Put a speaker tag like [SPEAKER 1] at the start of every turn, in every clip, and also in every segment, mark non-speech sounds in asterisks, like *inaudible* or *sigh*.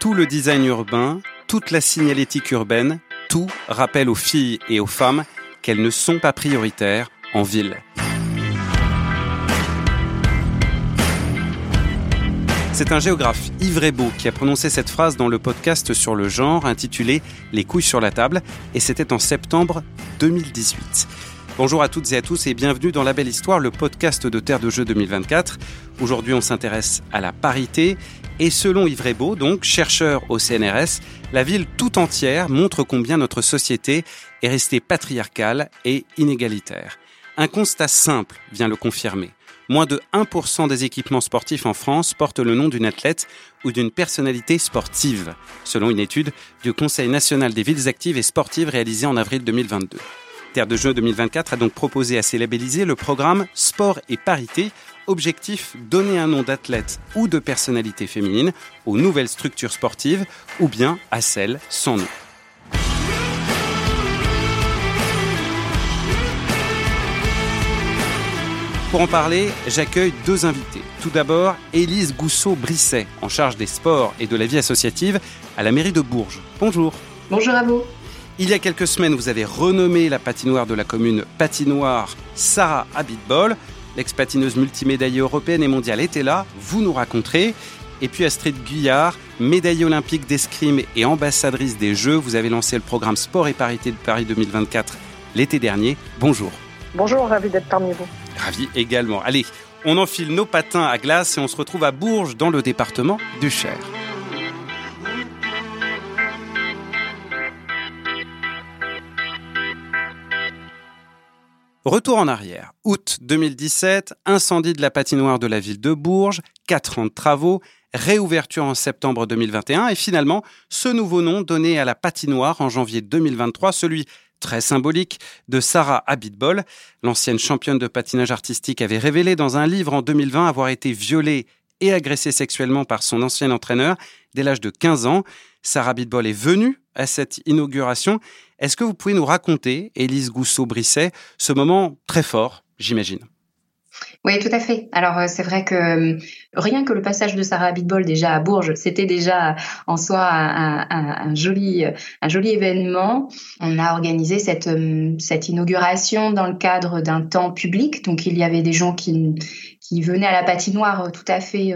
[SPEAKER 1] Tout le design urbain, toute la signalétique urbaine, tout rappelle aux filles et aux femmes qu'elles ne sont pas prioritaires en ville. C'est un géographe, Yves Beau, qui a prononcé cette phrase dans le podcast sur le genre intitulé Les couilles sur la table, et c'était en septembre 2018. Bonjour à toutes et à tous et bienvenue dans La Belle Histoire, le podcast de Terre de Jeux 2024. Aujourd'hui, on s'intéresse à la parité et selon Yves Beau, donc chercheur au CNRS, la ville tout entière montre combien notre société est restée patriarcale et inégalitaire. Un constat simple vient le confirmer. Moins de 1% des équipements sportifs en France portent le nom d'une athlète ou d'une personnalité sportive, selon une étude du Conseil national des villes actives et sportives réalisée en avril 2022. Terre de Jeux 2024 a donc proposé à ces labellisés le programme Sport et Parité, objectif donner un nom d'athlète ou de personnalité féminine aux nouvelles structures sportives ou bien à celles sans nom. Pour en parler, j'accueille deux invités. Tout d'abord, Élise Gousseau-Brisset, en charge des sports et de la vie associative à la mairie de Bourges. Bonjour.
[SPEAKER 2] Bonjour à vous.
[SPEAKER 1] Il y a quelques semaines, vous avez renommé la patinoire de la commune patinoire Sarah Abitbol. L'ex-patineuse multimédaillée européenne et mondiale était là, vous nous raconterez. Et puis Astrid Guyard, médaillée olympique d'escrime et ambassadrice des Jeux, vous avez lancé le programme Sport et Parité de Paris 2024 l'été dernier. Bonjour.
[SPEAKER 2] Bonjour, ravi d'être parmi vous.
[SPEAKER 1] Ravi également. Allez, on enfile nos patins à glace et on se retrouve à Bourges dans le département du Cher. Retour en arrière. Août 2017, incendie de la patinoire de la ville de Bourges, 4 ans de travaux, réouverture en septembre 2021 et finalement ce nouveau nom donné à la patinoire en janvier 2023, celui très symbolique de Sarah Abitbol. L'ancienne championne de patinage artistique avait révélé dans un livre en 2020 avoir été violée et agressée sexuellement par son ancien entraîneur dès l'âge de 15 ans. Sarah Abitbol est venue à cette inauguration. Est-ce que vous pouvez nous raconter, Élise Gousseau-Brisset, ce moment très fort, j'imagine?
[SPEAKER 2] Oui, tout à fait. Alors euh, c'est vrai que euh, rien que le passage de Sarah Abitbol déjà à Bourges, c'était déjà en soi un, joli, un joli événement. On a organisé cette, euh, cette inauguration dans le cadre d'un temps public, donc il y avait des gens qui, qui venaient à la patinoire tout à fait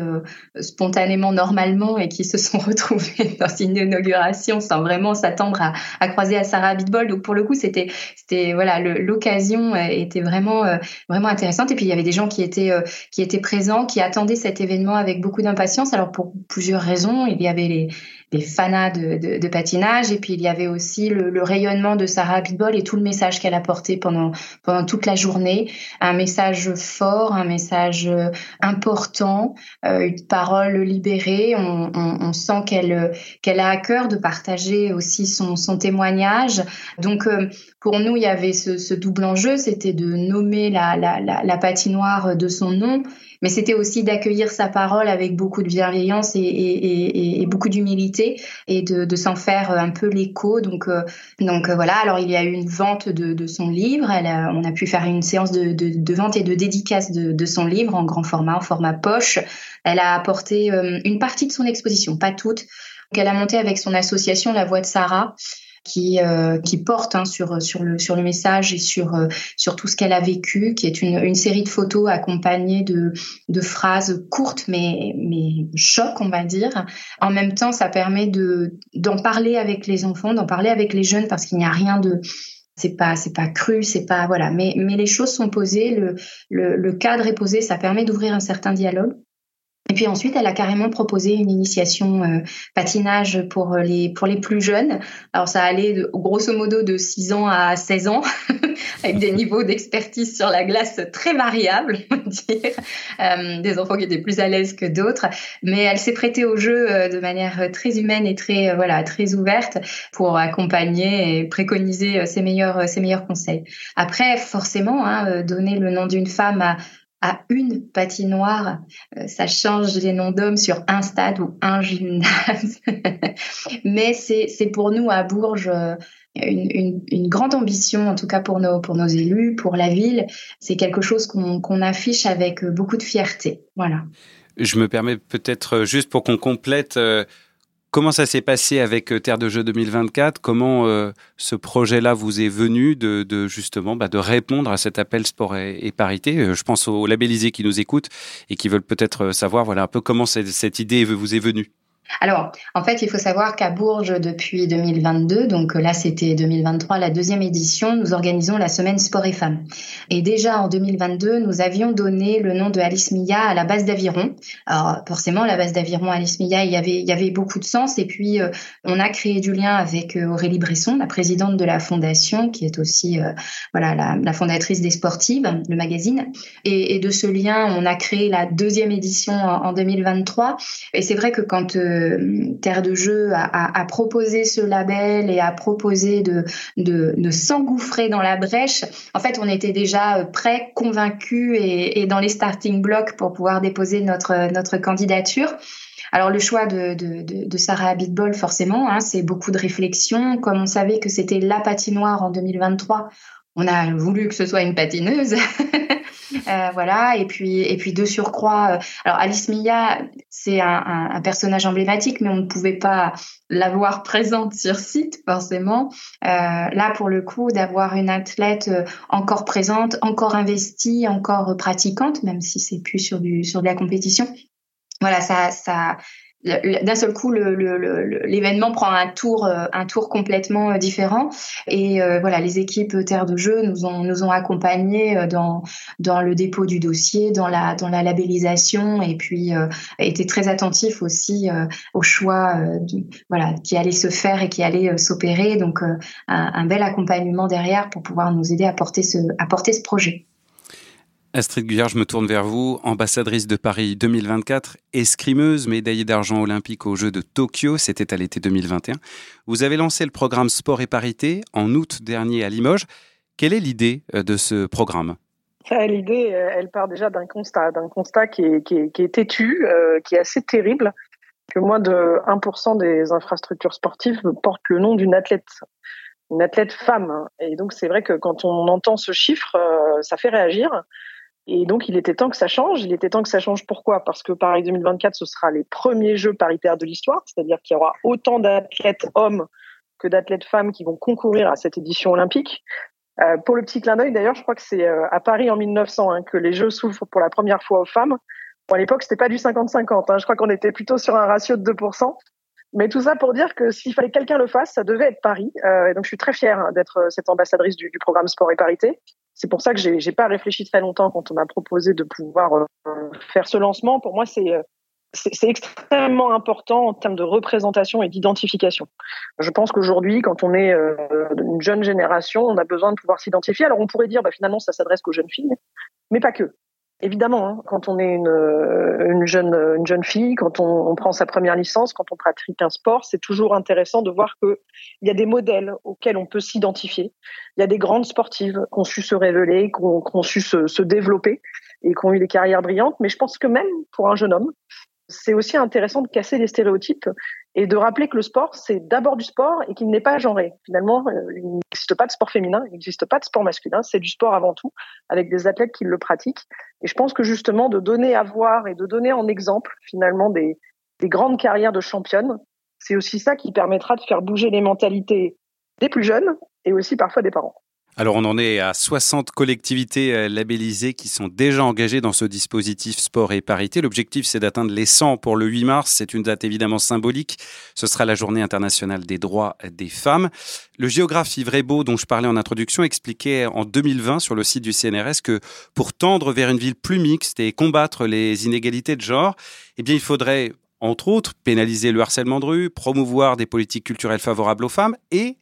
[SPEAKER 2] spontanément, normalement, et qui se sont *laughs* retrouvés dans une inauguration sans vraiment s'attendre à, croiser à Sarah Abitbol. Donc pour le coup, c'était, c'était voilà, l'occasion était vraiment, vraiment intéressante. Et puis il y avait des gens qui étaient, euh, qui étaient présents, qui attendaient cet événement avec beaucoup d'impatience. Alors pour plusieurs raisons, il y avait les, les fanas de, de, patinage et puis il y avait aussi le, rayonnement de Sarah Abitbol et tout le message qu'elle a porté pendant, pendant toute la journée. Un message fort, un message euh, important, euh, une parole libérée. On, on, on sent qu'elle qu'elle a à cœur de partager aussi son, son témoignage. Donc pour nous, il y avait ce, ce double enjeu, c'était de nommer la, la, la patinoire de son nom, mais c'était aussi d'accueillir sa parole avec beaucoup de bienveillance et, beaucoup d'humilité et de, s'en faire un peu l'écho. Donc, euh, euh, voilà. Alors il y a eu une vente de, son livre. On a pu faire une séance de, vente et de dédicace de, son livre en grand format, en format poche. Elle a apporté euh, une partie de son exposition, pas toute. Donc elle a monté avec son association La Voix de Sarah qui euh, qui porte hein, sur sur le sur le message et sur euh, sur tout ce qu'elle a vécu, qui est une, une série de photos accompagnées de de phrases courtes mais mais choc on va dire. En même temps, ça permet de d'en parler avec les enfants, d'en parler avec les jeunes parce qu'il n'y a rien de c'est pas c'est pas cru c'est pas voilà mais mais les choses sont posées le, le, le cadre est posé ça permet d'ouvrir un certain dialogue et puis ensuite, elle a carrément proposé une initiation euh, patinage pour les pour les plus jeunes. Alors ça allait de, grosso modo de 6 ans à 16 ans, *laughs* avec des niveaux d'expertise sur la glace très variables, on va dire. Euh, des enfants qui étaient plus à l'aise que d'autres, mais elle s'est prêtée au jeu euh, de manière très humaine et très voilà très ouverte pour accompagner et préconiser ses meilleurs ses meilleurs conseils. Après, forcément, hein, donner le nom d'une femme à à une patinoire, euh, ça change les noms d'hommes sur un stade ou un gymnase. *laughs* Mais c'est pour nous à Bourges euh, une, grande ambition, en tout cas pour nos, pour nos élus, pour la ville. C'est quelque chose qu'on affiche avec beaucoup de fierté. Voilà.
[SPEAKER 1] Je me permets peut-être juste pour qu'on complète Comment ça s'est passé avec euh, Terre de Jeux 2024 Comment euh, ce projet-là vous est venu de, justement bah, de répondre à cet appel sport et, parité? Euh, Je pense aux labellisés qui nous écoutent et qui veulent peut-être savoir voilà un peu comment cette idée vous est venue.
[SPEAKER 2] Alors, en fait, il faut savoir qu'à Bourges, depuis 2022, donc là c'était 2023, la deuxième édition, nous organisons la semaine sport et femmes. Et déjà en 2022, nous avions donné le nom de Alice Mia à la base d'Aviron. Alors forcément, la base d'Aviron, Alice Mia, il y avait, beaucoup de sens. Et puis, euh, on a créé du lien avec euh, Aurélie Bresson, la présidente de la fondation, qui est aussi euh, voilà la, fondatrice des Sportives, le magazine. Et, de ce lien, on a créé la deuxième édition en 2023. Et c'est vrai que quand Terre de Jeu a, proposé ce label et a proposé de, de, s'engouffrer dans la brèche, en fait, on était déjà euh, prêts, convaincus et, dans les starting blocks pour pouvoir déposer notre, notre candidature. Alors le choix de, de, Sarah Abitbol, forcément, hein, c'est beaucoup de réflexion. Comme on savait que c'était la patinoire en 2023, on a voulu que ce soit une patineuse. *laughs* Euh, voilà, et puis et puis de surcroît, euh, alors Alice Mia, c'est un, personnage emblématique, mais on ne pouvait pas l'avoir présente sur site forcément. Euh, là, pour le coup, d'avoir une athlète encore présente, encore investie, encore pratiquante, même si c'est plus sur du sur de la compétition. Voilà, ça ça d'un seul coup l'événement prend un tour euh, un tour complètement euh, différent. Et euh, voilà les équipes terre de jeu nous ont nous ont accompagnés dans dans le dépôt du dossier dans la dans la labellisation. Et puis étaient très attentifs aussi au choix voilà qui allait se faire et qui allait s'opérer. Donc un, un, bel accompagnement derrière pour pouvoir nous aider à porter ce à porter ce projet.
[SPEAKER 1] Astrid Guyard, je me tourne vers vous, ambassadrice de Paris 2024, escrimeuse, médaillée d'argent olympique aux Jeux de Tokyo, c'était à l'été 2021. Vous avez lancé le programme Sport et Parité en août dernier à Limoges. Quelle est l'idée euh, de ce programme?
[SPEAKER 3] L'idée, euh, elle part déjà d'un constat, d'un constat qui est, têtu, euh, qui est assez terrible, que moins de 1% des infrastructures sportives portent le nom d'une athlète une athlète femme. Et donc c'est vrai que quand on entend ce chiffre, ça fait réagir. Et donc, il était temps que ça change. Il était temps que ça change. Pourquoi? Parce que Paris 2024, ce sera les premiers Jeux paritaires de l'histoire, c'est-à-dire qu'il y aura autant d'athlètes hommes que d'athlètes femmes qui vont concourir à cette édition olympique. Euh, pour le petit clin d'œil, d'ailleurs, je crois que c'est euh, à Paris en 1900 hein, que les Jeux s'ouvrent pour la première fois aux femmes. Bon, à l'époque, c'était pas du 50-50. Hein. Je crois qu'on était plutôt sur un ratio de 2%. Mais tout ça pour dire que s'il fallait que quelqu'un le fasse, ça devait être Paris. Euh, et donc, je suis très fière d'être euh, cette ambassadrice du, du, programme Sport et Parité. C'est pour ça que j'ai, pas réfléchi très longtemps quand on m'a proposé de pouvoir euh, faire ce lancement. Pour moi, c'est, c'est, extrêmement important en termes de représentation et d'identification. Je pense qu'aujourd'hui, quand on est euh, une jeune génération, on a besoin de pouvoir s'identifier. Alors on pourrait dire, bah, finalement, ça s'adresse qu'aux jeunes filles, mais pas que. Évidemment, hein, quand on est une, une, jeune, une jeune fille, quand on, prend sa première licence, quand on pratique un sport, c'est toujours intéressant de voir qu'il y a des modèles auxquels on peut s'identifier. Il y a des grandes sportives qui ont su se révéler, qui ont, qui ont su se, se, développer et qui ont eu des carrières brillantes. Mais je pense que même pour un jeune homme, c'est aussi intéressant de casser les stéréotypes et de rappeler que le sport, c'est d'abord du sport et qu'il n'est pas genré. Finalement, euh, il n'existe pas de sport féminin, il n'existe pas de sport masculin, c'est du sport avant tout, avec des athlètes qui le pratiquent. Et je pense que justement, de donner à voir et de donner en exemple, finalement, des, des grandes carrières de championnes, c'est aussi ça qui permettra de faire bouger les mentalités des plus jeunes et aussi parfois des parents.
[SPEAKER 1] Alors on en est à 60 collectivités euh, labellisées qui sont déjà engagées dans ce dispositif sport et parité. L'objectif c'est d'atteindre les 100 pour le 8 mars. C'est une date évidemment symbolique. Ce sera la journée internationale des droits des femmes. Le géographe Yves Rebaud, dont je parlais en introduction, expliquait en 2020 sur le site du CNRS que pour tendre vers une ville plus mixte et combattre les inégalités de genre, eh bien il faudrait entre autres pénaliser le harcèlement de rue, promouvoir des politiques culturelles favorables aux femmes et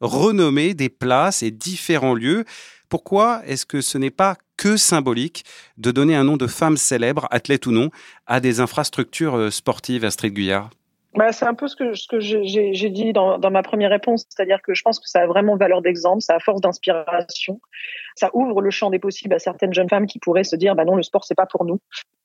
[SPEAKER 1] renommer des places et différents lieux. Pourquoi est-ce que ce n'est pas que symbolique de donner un nom de femme célèbre, athlète ou non, à des infrastructures euh, sportives, Astrid Guyard?
[SPEAKER 3] Bah, c'est un peu ce que, j'ai dit dans, dans, ma première réponse, c'est-à-dire que je pense que ça a vraiment valeur d'exemple, ça a force d'inspiration, ça ouvre le champ des possibles à certaines jeunes femmes qui pourraient se dire bah non le sport c'est pas pour nous.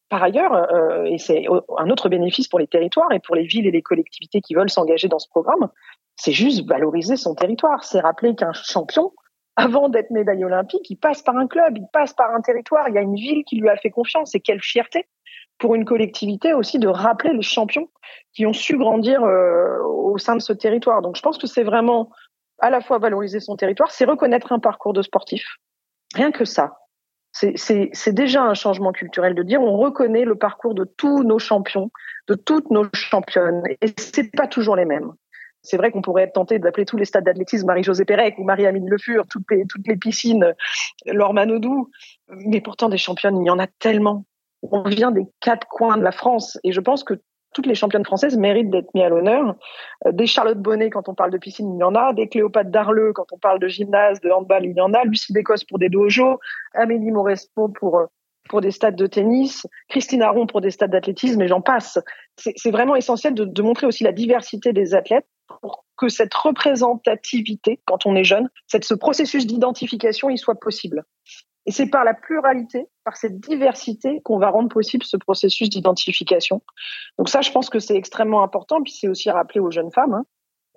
[SPEAKER 3] Par ailleurs, euh, et c'est un autre bénéfice pour les territoires et pour les villes et les collectivités qui veulent s'engager dans ce programme, c'est juste valoriser son territoire. C'est rappeler qu'un champion, avant d'être médaillé olympique, il passe par un club, il passe par un territoire. Il y a une ville qui lui a fait confiance. Et quelle fierté pour une collectivité aussi de rappeler les champions qui ont su grandir euh, au sein de ce territoire. Donc je pense que c'est vraiment à la fois valoriser son territoire, c'est reconnaître un parcours de sportif. Rien que ça. C'est déjà un changement culturel de dire on reconnaît le parcours de tous nos champions, de toutes nos championnes, et c'est pas toujours les mêmes. C'est vrai qu'on pourrait être tenté d'appeler tous les stades d'athlétisme Marie-Josée Pérec ou Marie-Amine Le Fur, toutes les, toutes les piscines Laure Manodou, mais pourtant des championnes, il y en a tellement. On vient des quatre coins de la France, et je pense que toutes les championnes françaises méritent d'être mises à l'honneur. Euh, des Charlotte Bonnet, quand on parle de piscine, il y en a. Des Cléopâtre Darleux, quand on parle de gymnase, de handball, il y en a. Lucie Bécosse pour des dojos. Amélie Maurespo pour euh, pour des stades de tennis, Christine Aron pour des stades d'athlétisme, et j'en passe. C'est vraiment essentiel de, de, montrer aussi la diversité des athlètes pour que cette représentativité, quand on est jeune, cette, ce processus d'identification, il soit possible. Et c'est par la pluralité, par cette diversité qu'on va rendre possible ce processus d'identification. Donc ça, je pense que c'est extrêmement important. Puis c'est aussi rappeler aux jeunes femmes hein,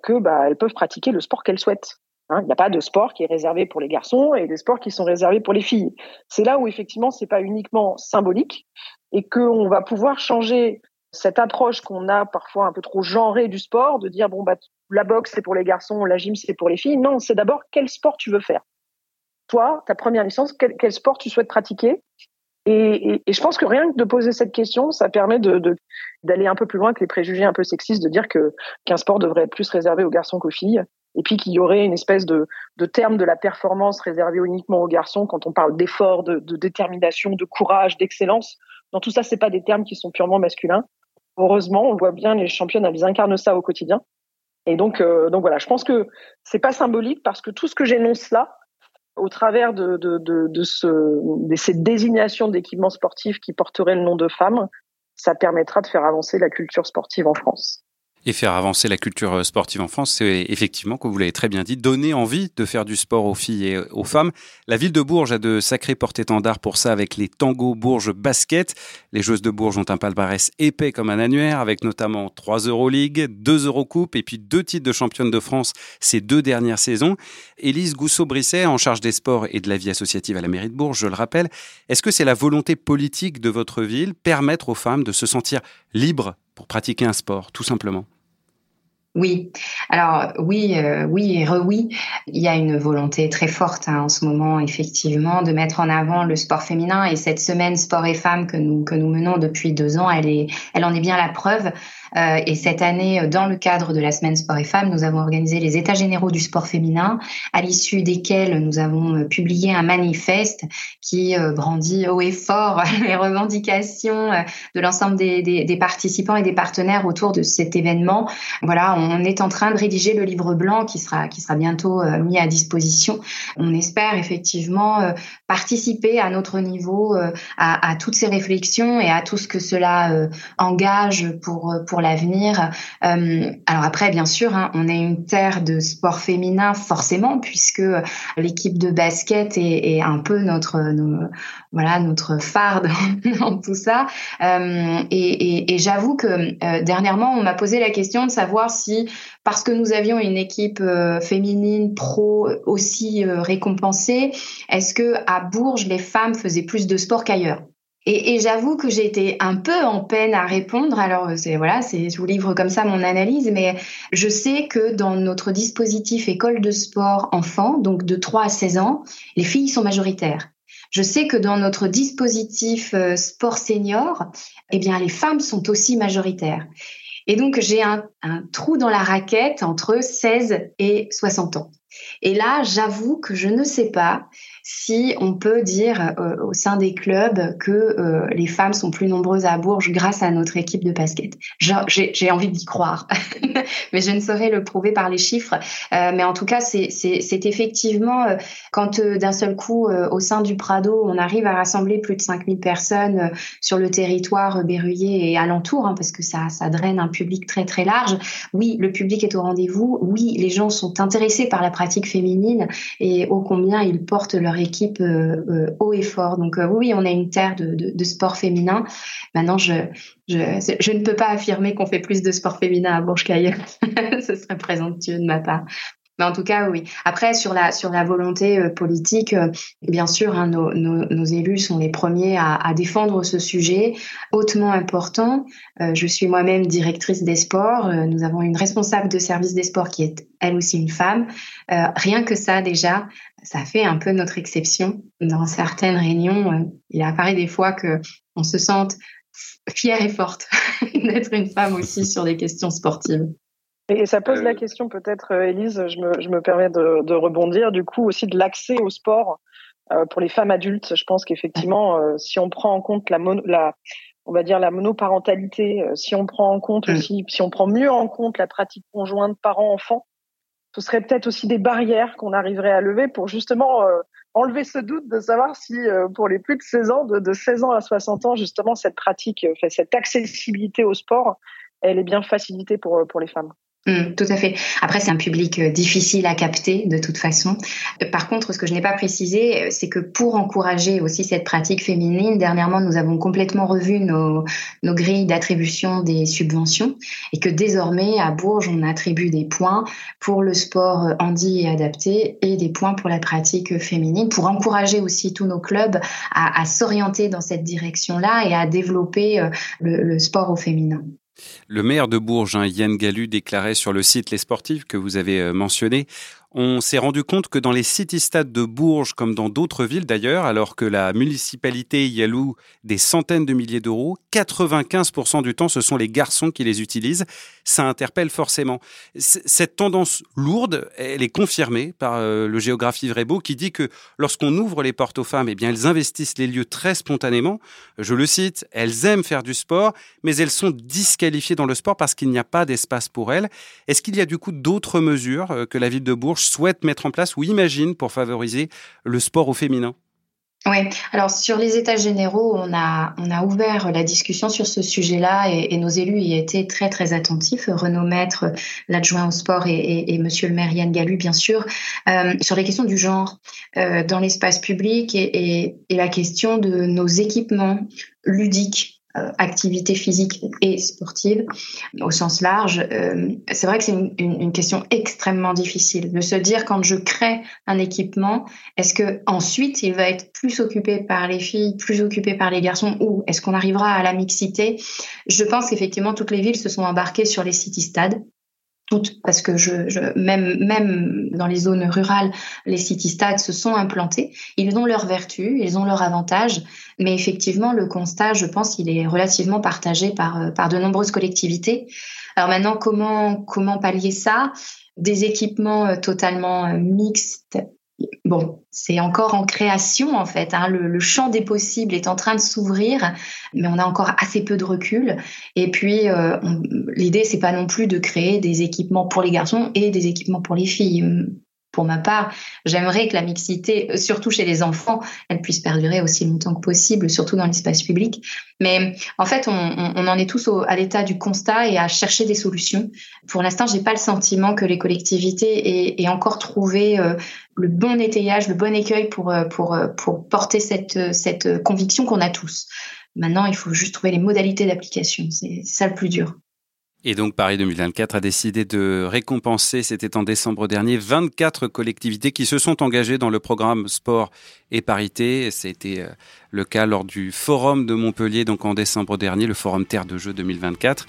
[SPEAKER 3] que bah, elles peuvent pratiquer le sport qu'elles souhaitent. Hein. Il n'y a pas de sport qui est réservé pour les garçons et des sports qui sont réservés pour les filles. C'est là où effectivement c'est pas uniquement symbolique et qu'on va pouvoir changer cette approche qu'on a parfois un peu trop genrée du sport, de dire bon bah la boxe c'est pour les garçons, la gym c'est pour les filles. Non, c'est d'abord quel sport tu veux faire? Toi, ta première licence, quel, quel sport tu souhaites pratiquer? Et, et, et, je pense que rien que de poser cette question, ça permet de, d'aller un peu plus loin que les préjugés un peu sexistes, de dire que qu'un sport devrait être plus réservé aux garçons qu'aux filles, et puis qu'il y aurait une espèce de, de terme de la performance réservé uniquement aux garçons quand on parle d'effort, de, de, détermination, de courage, d'excellence. Dans tout ça, c'est pas des termes qui sont purement masculins. Heureusement, on voit bien les championnes, elles incarnent ça au quotidien. Et donc, euh, donc voilà, je pense que c'est pas symbolique parce que tout ce que j'énonce là, au travers de, de, de, de, ce, de cette désignation d'équipements sportifs qui porterait le nom de femmes, ça permettra de faire avancer la culture sportive en France
[SPEAKER 1] et faire avancer la culture euh, sportive en France, c'est effectivement, comme vous l'avez très bien dit, donner envie de faire du sport aux filles et aux femmes. La ville de Bourges a de sacrés porte-étendards pour ça avec les Tango Bourges Basket. Les joueuses de Bourges ont un palmarès épais comme un annuaire avec notamment 3 Euroleague, 2 Eurocoupe et puis deux titres de championne de France ces deux dernières saisons. Élise Gousseau-Brisset, en charge des sports et de la vie associative à la mairie de Bourges, je le rappelle, est-ce que c'est la volonté politique de votre ville permettre aux femmes de se sentir libres pour pratiquer un sport, tout simplement?
[SPEAKER 2] Oui, alors oui, euh, oui et re-oui. Il y a une volonté très forte hein, en ce moment, effectivement, de mettre en avant le sport féminin. Et cette semaine sport et femmes que nous menons depuis deux ans, elle en est bien la preuve. Euh, et cette année, euh, dans le cadre de la semaine sport et femmes, nous avons organisé les états généraux du sport féminin, à l'issue desquels nous avons publié un manifeste qui brandit haut et fort *laughs* les revendications de l'ensemble des, des, des, participants et des partenaires autour de cet événement. Voilà, on est en train de rédiger le livre blanc qui sera qui sera bientôt mis à disposition. On espère effectivement participer à notre niveau à, à toutes ces réflexions et à tout ce que cela engage pour pour l'avenir. Euh, alors après, bien sûr, hein, on est une terre de sport féminin forcément, puisque l'équipe de basket est, est, un peu notre, voilà notre phare *laughs* dans, tout ça. Euh, et, et, et j'avoue que euh, dernièrement, on m'a posé la question de savoir si, parce que nous avions une équipe euh, féminine pro aussi euh, récompensée, est-ce que à Bourges les femmes faisaient plus de sport qu'ailleurs? Et, et j'avoue que j'ai été un peu en peine à répondre. Alors c'est voilà, c'est je vous livre comme ça mon analyse, mais je sais que dans notre dispositif école de sport enfant, donc de 3 à 16 ans, les filles sont majoritaires. Je sais que dans notre dispositif euh, sport senior, eh bien les femmes sont aussi majoritaires. Et donc j'ai un, un trou dans la raquette entre 16 et 60 ans. Et là, j'avoue que je ne sais pas si on peut dire euh, au sein des clubs que euh, les femmes sont plus nombreuses à Bourges grâce à notre équipe de basket. J'ai envie d'y croire, *laughs* mais je ne saurais le prouver par les chiffres. Euh, mais en tout cas, c'est effectivement quand d'un seul coup, au sein du Prado, on arrive à rassembler plus de 5000 personnes sur le territoire berruyer et alentour, hein, parce que ça, ça draine un public très très large. Oui, le public est au rendez-vous. Oui, les gens sont intéressés par la pratique féminine et ô combien ils portent leur équipe euh, euh, haut et fort. Donc euh, oui, on a une terre de, sport féminin. Maintenant, je, je, je, ne peux pas affirmer qu'on fait plus de sport féminin à Bourges qu'ailleurs. *laughs* Ce serait présomptueux de ma part. Mais en tout cas, oui. Après, sur la sur la volonté euh, politique, euh, bien sûr, hein, nos, nos, nos, élus sont les premiers à, à, défendre ce sujet hautement important. Euh, je suis moi-même directrice des sports. nous avons une responsable de service des sports qui est elle aussi une femme. rien que ça, déjà, ça fait un peu notre exception. Dans certaines réunions, il apparaît des fois que on se sente fière et forte *laughs* d'être une femme aussi sur des questions sportives.
[SPEAKER 3] Et ça pose la euh, question peut-être, Elise, euh, je me, je me permets de, de, rebondir, du coup aussi de l'accès au sport euh, pour les femmes adultes. Je pense qu'effectivement, euh, si on prend en compte la, la, on va dire la monoparentalité, si on prend en compte mm. aussi, si on prend mieux en compte la pratique conjointe parents-enfants, ce serait peut-être aussi des barrières qu'on arriverait à lever pour justement enlever ce doute de savoir si pour les plus de 16 ans, de, de 16 ans à 60 ans, justement cette pratique, cette accessibilité au sport, elle est bien facilitée pour, pour les femmes.
[SPEAKER 2] Mm, tout à fait. Après, c'est un public euh, difficile à capter de toute façon. Euh, par contre, ce que je n'ai pas précisé, euh, c'est que pour encourager aussi cette pratique féminine, dernièrement, nous avons complètement revu nos, nos grilles d'attribution des subventions et que désormais, à Bourges, on attribue des points pour le sport handi et adapté et des points pour la pratique féminine pour encourager aussi tous nos clubs à, à s'orienter dans cette direction-là et à développer le, le sport au féminin.
[SPEAKER 1] Le maire de Bourges, hein, Yann Gallu, déclarait sur le site Les Sportifs que vous avez euh, mentionné on s'est rendu compte que dans les city-stades de Bourges, comme dans d'autres villes d'ailleurs, alors que la municipalité y alloue des centaines de milliers d'euros, 95% du temps, ce sont les garçons qui les utilisent. Ça interpelle forcément. Cette tendance lourde, elle est confirmée par euh, le géographe Yves qui dit que lorsqu'on ouvre les portes aux femmes, eh bien, elles investissent les lieux très spontanément. Je le cite, elles aiment faire du sport, mais elles sont disqualifiées dans le sport parce qu'il n'y a pas d'espace pour elles. Est-ce qu'il y a du coup d'autres mesures euh, que la ville de Bourges souhaite mettre en place ou imagine pour favoriser le sport au féminin.
[SPEAKER 2] Oui, alors sur les états généraux, on a, on a ouvert la discussion sur ce sujet-là et, nos élus y étaient très très attentifs. Renaud Maître, l'adjoint au sport et, Monsieur le maire Yann Galu, bien sûr, euh, sur les questions du genre euh, dans l'espace public et, la question de nos équipements ludiques activité physique et sportive au sens large, euh, c'est vrai que c'est une, une, question extrêmement difficile de se dire quand je crée un équipement, est-ce que ensuite il va être plus occupé par les filles, plus occupé par les garçons, ou est-ce qu'on arrivera à la mixité? Je pense qu'effectivement toutes les villes se sont embarquées sur les city stades toutes, parce que je, je, même, même dans les zones rurales, les city-stades se sont implantés. Ils ont leurs vertus, ils ont leurs avantages, mais effectivement, le constat, je pense, il est relativement partagé par, par de nombreuses collectivités. Alors maintenant, comment, comment pallier ça? Des équipements euh, totalement euh, mixtes Bon, c'est encore en création en fait. Hein. Le, champ des possibles est en train de s'ouvrir, mais on a encore assez peu de recul. Et puis, euh, l'idée c'est pas non plus de créer des équipements pour les garçons et des équipements pour les filles pour ma part, j'aimerais que la mixité, euh, surtout chez les enfants, elle puisse perdurer aussi longtemps que possible, surtout dans l'espace public. Mais en fait, on, en est tous à l'état du constat et à chercher des solutions. Pour l'instant, j'ai pas le sentiment que les collectivités aient, encore trouvé euh, le bon étayage, le bon écueil pour, euh, pour porter cette, cette conviction qu'on a tous. Maintenant, il faut juste trouver les modalités d'application. C'est ça le plus dur.
[SPEAKER 1] Et donc Paris 2024 a décidé de récompenser, c'était en décembre dernier, 24 collectivités qui se sont engagées dans le programme sport et parité. C'était euh, le cas lors du forum de Montpellier, donc en décembre dernier, le forum Terre de Jeux 2024.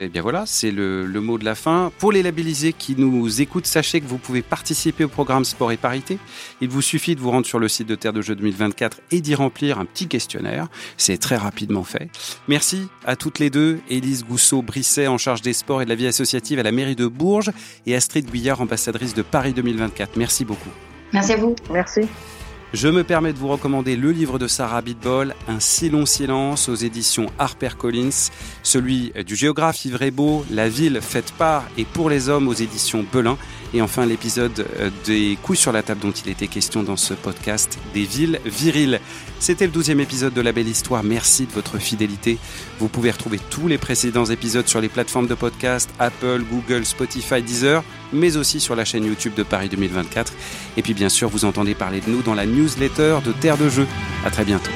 [SPEAKER 1] Et eh bien voilà, c'est le, mot de la fin. Pour les labellisés qui nous écoutent, sachez que vous pouvez participer au programme Sport et Parité. Il vous suffit de vous rendre sur le site de Terre de Jeux 2024 et d'y remplir un petit questionnaire. C'est très rapidement fait. Merci à toutes les deux, Élise Gousseau-Brisset en charge des sports et de la vie associative à la mairie de Bourges et Astrid Guillard, ambassadrice de Paris 2024. Merci beaucoup.
[SPEAKER 2] Merci à vous.
[SPEAKER 3] Merci.
[SPEAKER 1] Je me permets de vous recommander le livre de Sarah Bitbol, Un si long silence aux éditions HarperCollins, celui du géographe Yves Rebaud, La ville faite par et pour les hommes aux éditions Belin, et enfin l'épisode euh, des coups sur la table dont il était question dans ce podcast, des villes viriles. C'était le douzième épisode de La Belle Histoire. Merci de votre fidélité. Vous pouvez retrouver tous les précédents épisodes sur les plateformes de podcast Apple, Google, Spotify, Deezer, mais aussi sur la chaîne YouTube de Paris 2024. Et puis bien sûr, vous entendez parler de nous dans la newsletter de Terre de Jeux. À très bientôt.